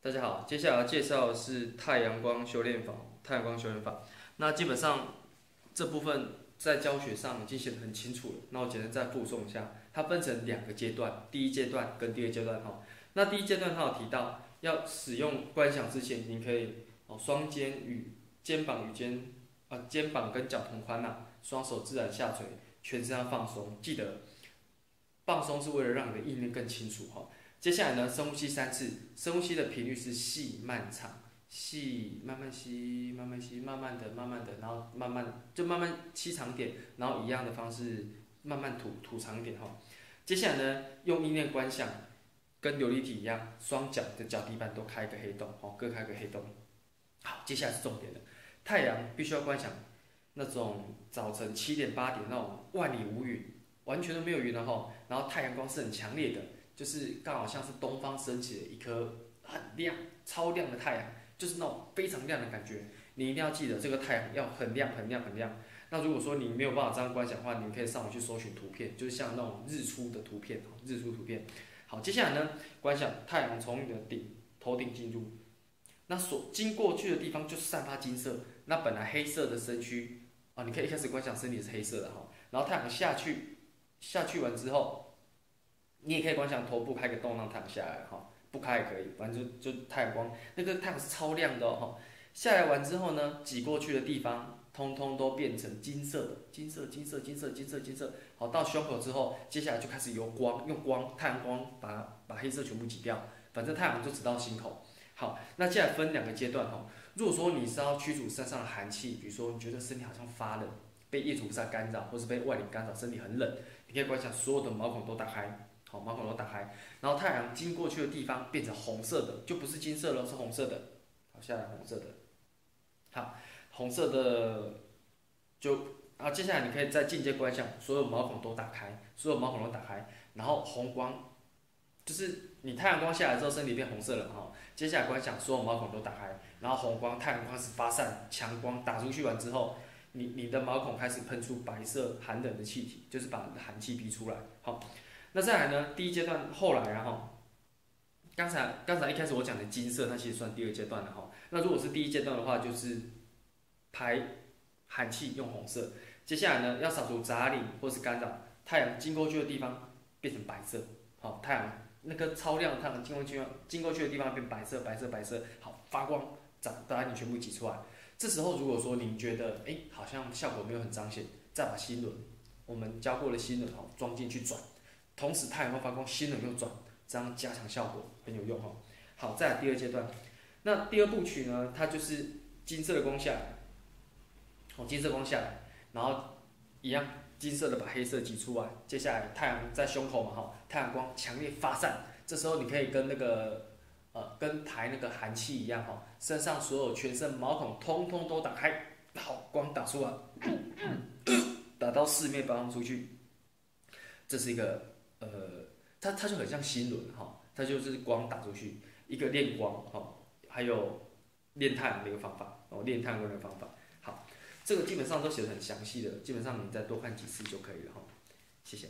大家好，接下来介绍的是太阳光修炼法。太阳光修炼法，那基本上这部分在教学上已经写得很清楚了。那我简单再附送一下，它分成两个阶段，第一阶段跟第二阶段哈。那第一阶段它有提到，要使用观想之前，你可以哦双肩与肩膀与肩啊肩膀跟脚同宽呐，双手自然下垂，全身要放松。记得放松是为了让你的意念更清楚哈。接下来呢，深呼吸三次，深呼吸的频率是细慢长，细慢慢吸，慢慢吸，慢慢的，慢慢的，然后慢慢就慢慢吸长点，然后一样的方式慢慢吐吐长一点哈。接下来呢，用意念观想，跟琉璃体一样，双脚的脚底板都开一个黑洞，哦，各开个黑洞。好，接下来是重点了，太阳必须要观想那种早晨七点八点那种万里无云，完全都没有云了哈，然后太阳光是很强烈的。就是刚好像是东方升起的一颗很亮、超亮的太阳，就是那种非常亮的感觉。你一定要记得，这个太阳要很亮、很亮、很亮。那如果说你没有办法这样观想的话，你可以上网去搜寻图片，就是像那种日出的图片，日出图片。好，接下来呢，观想太阳从你的顶头顶进入，那所经过去的地方就是散发金色。那本来黑色的身躯啊，你可以一开始观想身体是黑色的哈，然后太阳下去，下去完之后。你也可以观想头部开个洞让太阳下来哈，不开也可以，反正就就太阳光，那个太阳是超亮的哦下来完之后呢，挤过去的地方，通通都变成金色的，金色金色金色金色金色。好，到胸口之后，接下来就开始有光，用光太阳光把把黑色全部挤掉，反正太阳就只到心口。好，那接下来分两个阶段哈。如果说你是要驱除身上的寒气，比如说你觉得身体好像发冷，被夜菩萨干扰，或是被外力干扰，身体很冷，你可以观想所有的毛孔都打开。好，毛孔都打开，然后太阳经过去的地方变成红色的，就不是金色了，是红色的。好，下来红色的。好，红色的就啊，接下来你可以在进阶观想，所有毛孔都打开，所有毛孔都打开，然后红光，就是你太阳光下来之后，身体变红色了哈。接下来观想，所有毛孔都打开，然后红光、太阳光是发散，强光打出去完之后，你你的毛孔开始喷出白色寒冷的气体，就是把寒气逼出来。好。那再来呢？第一阶段后来然后，刚才刚才一开始我讲的金色，它其实算第二阶段的哈。那如果是第一阶段的话，就是排寒气用红色。接下来呢，要扫除杂灵或是干扰，太阳经过去的地方变成白色。好，太阳那个超亮的太阳经过去经过去的地方变白色，白色白色，好发光，杂杂灵全部挤出来。这时候如果说您觉得哎好像效果没有很彰显，再把新轮我们教过的新轮哦装进去转。同时，太阳会发光，新能又转，这样加强效果很有用哈。好，再来第二阶段，那第二部曲呢？它就是金色的光下来，哦，金色光下来，然后一样金色的把黑色挤出来。接下来太阳在胸口嘛哈，太阳光强烈发散，这时候你可以跟那个呃跟排那个寒气一样哈，身上所有全身毛孔通通都打开，好光打出来，打到四面八方出去，这是一个。呃，它它就很像心轮哈，它就是光打出去，一个练光哈，还有练太阳的一个方法哦，练太阳的方法。好，这个基本上都写的很详细的，基本上你再多看几次就可以了哈，谢谢。